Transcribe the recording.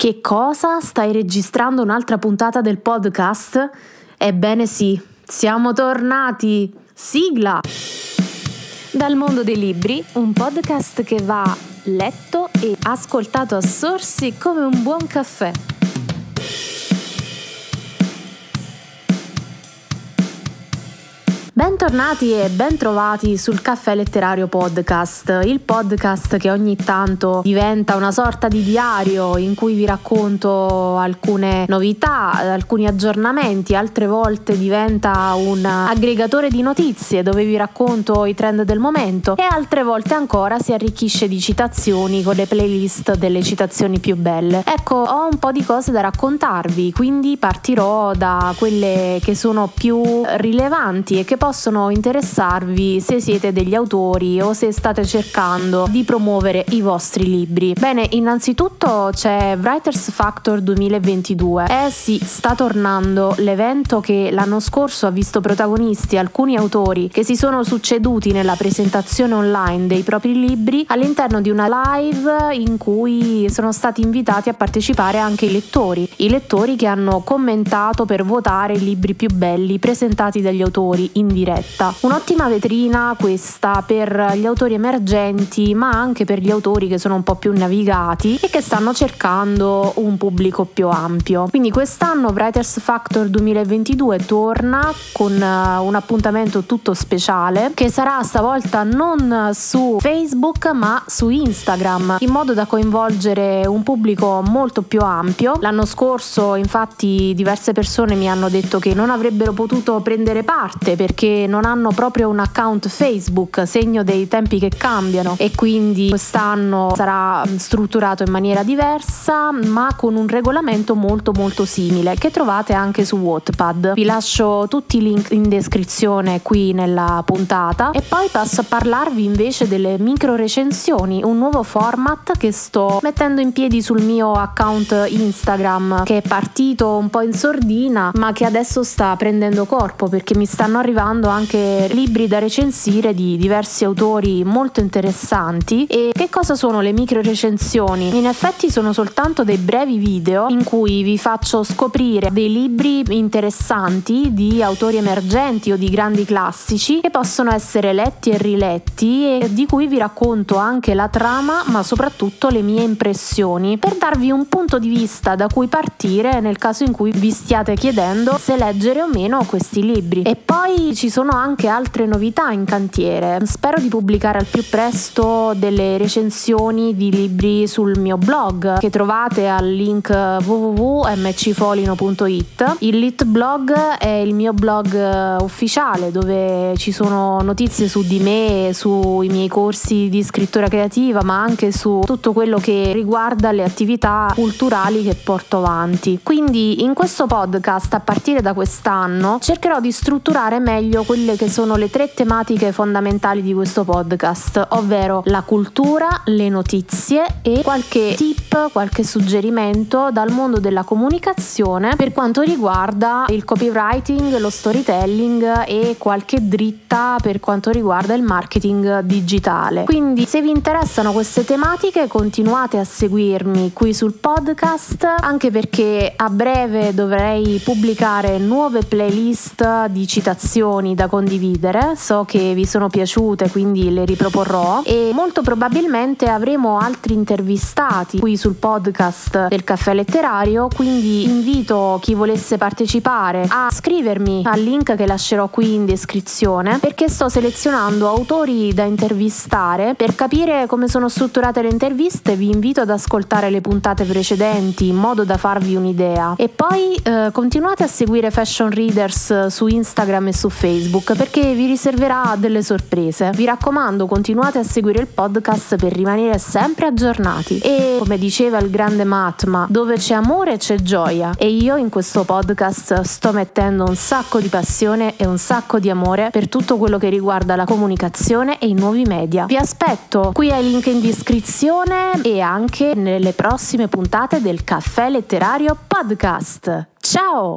Che cosa? Stai registrando un'altra puntata del podcast? Ebbene sì, siamo tornati! Sigla! Dal mondo dei libri, un podcast che va letto e ascoltato a sorsi come un buon caffè. Bentornati e bentrovati sul Caffè Letterario Podcast, il podcast che ogni tanto diventa una sorta di diario in cui vi racconto alcune novità, alcuni aggiornamenti, altre volte diventa un aggregatore di notizie dove vi racconto i trend del momento e altre volte ancora si arricchisce di citazioni con le playlist delle citazioni più belle. Ecco, ho un po' di cose da raccontarvi, quindi partirò da quelle che sono più rilevanti e che possono interessarvi se siete degli autori o se state cercando di promuovere i vostri libri. Bene, innanzitutto c'è Writers Factor 2022. Eh sì, sta tornando l'evento che l'anno scorso ha visto protagonisti alcuni autori che si sono succeduti nella presentazione online dei propri libri all'interno di una live in cui sono stati invitati a partecipare anche i lettori, i lettori che hanno commentato per votare i libri più belli presentati dagli autori in diretta. Un'ottima vetrina questa per gli autori emergenti, ma anche per gli autori che sono un po' più navigati e che stanno cercando un pubblico più ampio. Quindi quest'anno Writers Factor 2022 torna con uh, un appuntamento tutto speciale che sarà stavolta non su Facebook ma su Instagram in modo da coinvolgere un pubblico molto più ampio. L'anno scorso infatti diverse persone mi hanno detto che non avrebbero potuto prendere parte perché che non hanno proprio un account Facebook, segno dei tempi che cambiano e quindi quest'anno sarà strutturato in maniera diversa ma con un regolamento molto molto simile che trovate anche su Wattpad. Vi lascio tutti i link in descrizione qui nella puntata e poi passo a parlarvi invece delle micro recensioni, un nuovo format che sto mettendo in piedi sul mio account Instagram che è partito un po' in sordina ma che adesso sta prendendo corpo perché mi stanno arrivando trovando anche libri da recensire di diversi autori molto interessanti. E che cosa sono le micro recensioni? In effetti sono soltanto dei brevi video in cui vi faccio scoprire dei libri interessanti di autori emergenti o di grandi classici che possono essere letti e riletti e di cui vi racconto anche la trama ma soprattutto le mie impressioni per darvi un punto di vista da cui partire nel caso in cui vi stiate chiedendo se leggere o meno questi libri. E poi ci sono anche altre novità in cantiere. Spero di pubblicare al più presto delle recensioni di libri sul mio blog che trovate al link www.mcfolino.it. Il Lit Blog è il mio blog eh, ufficiale dove ci sono notizie su di me, sui miei corsi di scrittura creativa, ma anche su tutto quello che riguarda le attività culturali che porto avanti. Quindi in questo podcast a partire da quest'anno cercherò di strutturare meglio meglio quelle che sono le tre tematiche fondamentali di questo podcast, ovvero la cultura, le notizie e qualche tip, qualche suggerimento dal mondo della comunicazione per quanto riguarda il copywriting, lo storytelling e qualche dritta per quanto riguarda il marketing digitale. Quindi se vi interessano queste tematiche continuate a seguirmi qui sul podcast anche perché a breve dovrei pubblicare nuove playlist di citazioni canzoni da condividere, so che vi sono piaciute quindi le riproporrò. E molto probabilmente avremo altri intervistati qui sul podcast del caffè letterario, quindi invito chi volesse partecipare a scrivermi al link che lascerò qui in descrizione perché sto selezionando autori da intervistare. Per capire come sono strutturate le interviste vi invito ad ascoltare le puntate precedenti in modo da farvi un'idea. E poi eh, continuate a seguire Fashion Readers su Instagram e su Facebook Facebook perché vi riserverà delle sorprese. Vi raccomando, continuate a seguire il podcast per rimanere sempre aggiornati. E come diceva il grande Matma, dove c'è amore c'è gioia. E io in questo podcast sto mettendo un sacco di passione e un sacco di amore per tutto quello che riguarda la comunicazione e i nuovi media. Vi aspetto qui ai link in descrizione e anche nelle prossime puntate del Caffè Letterario Podcast. Ciao!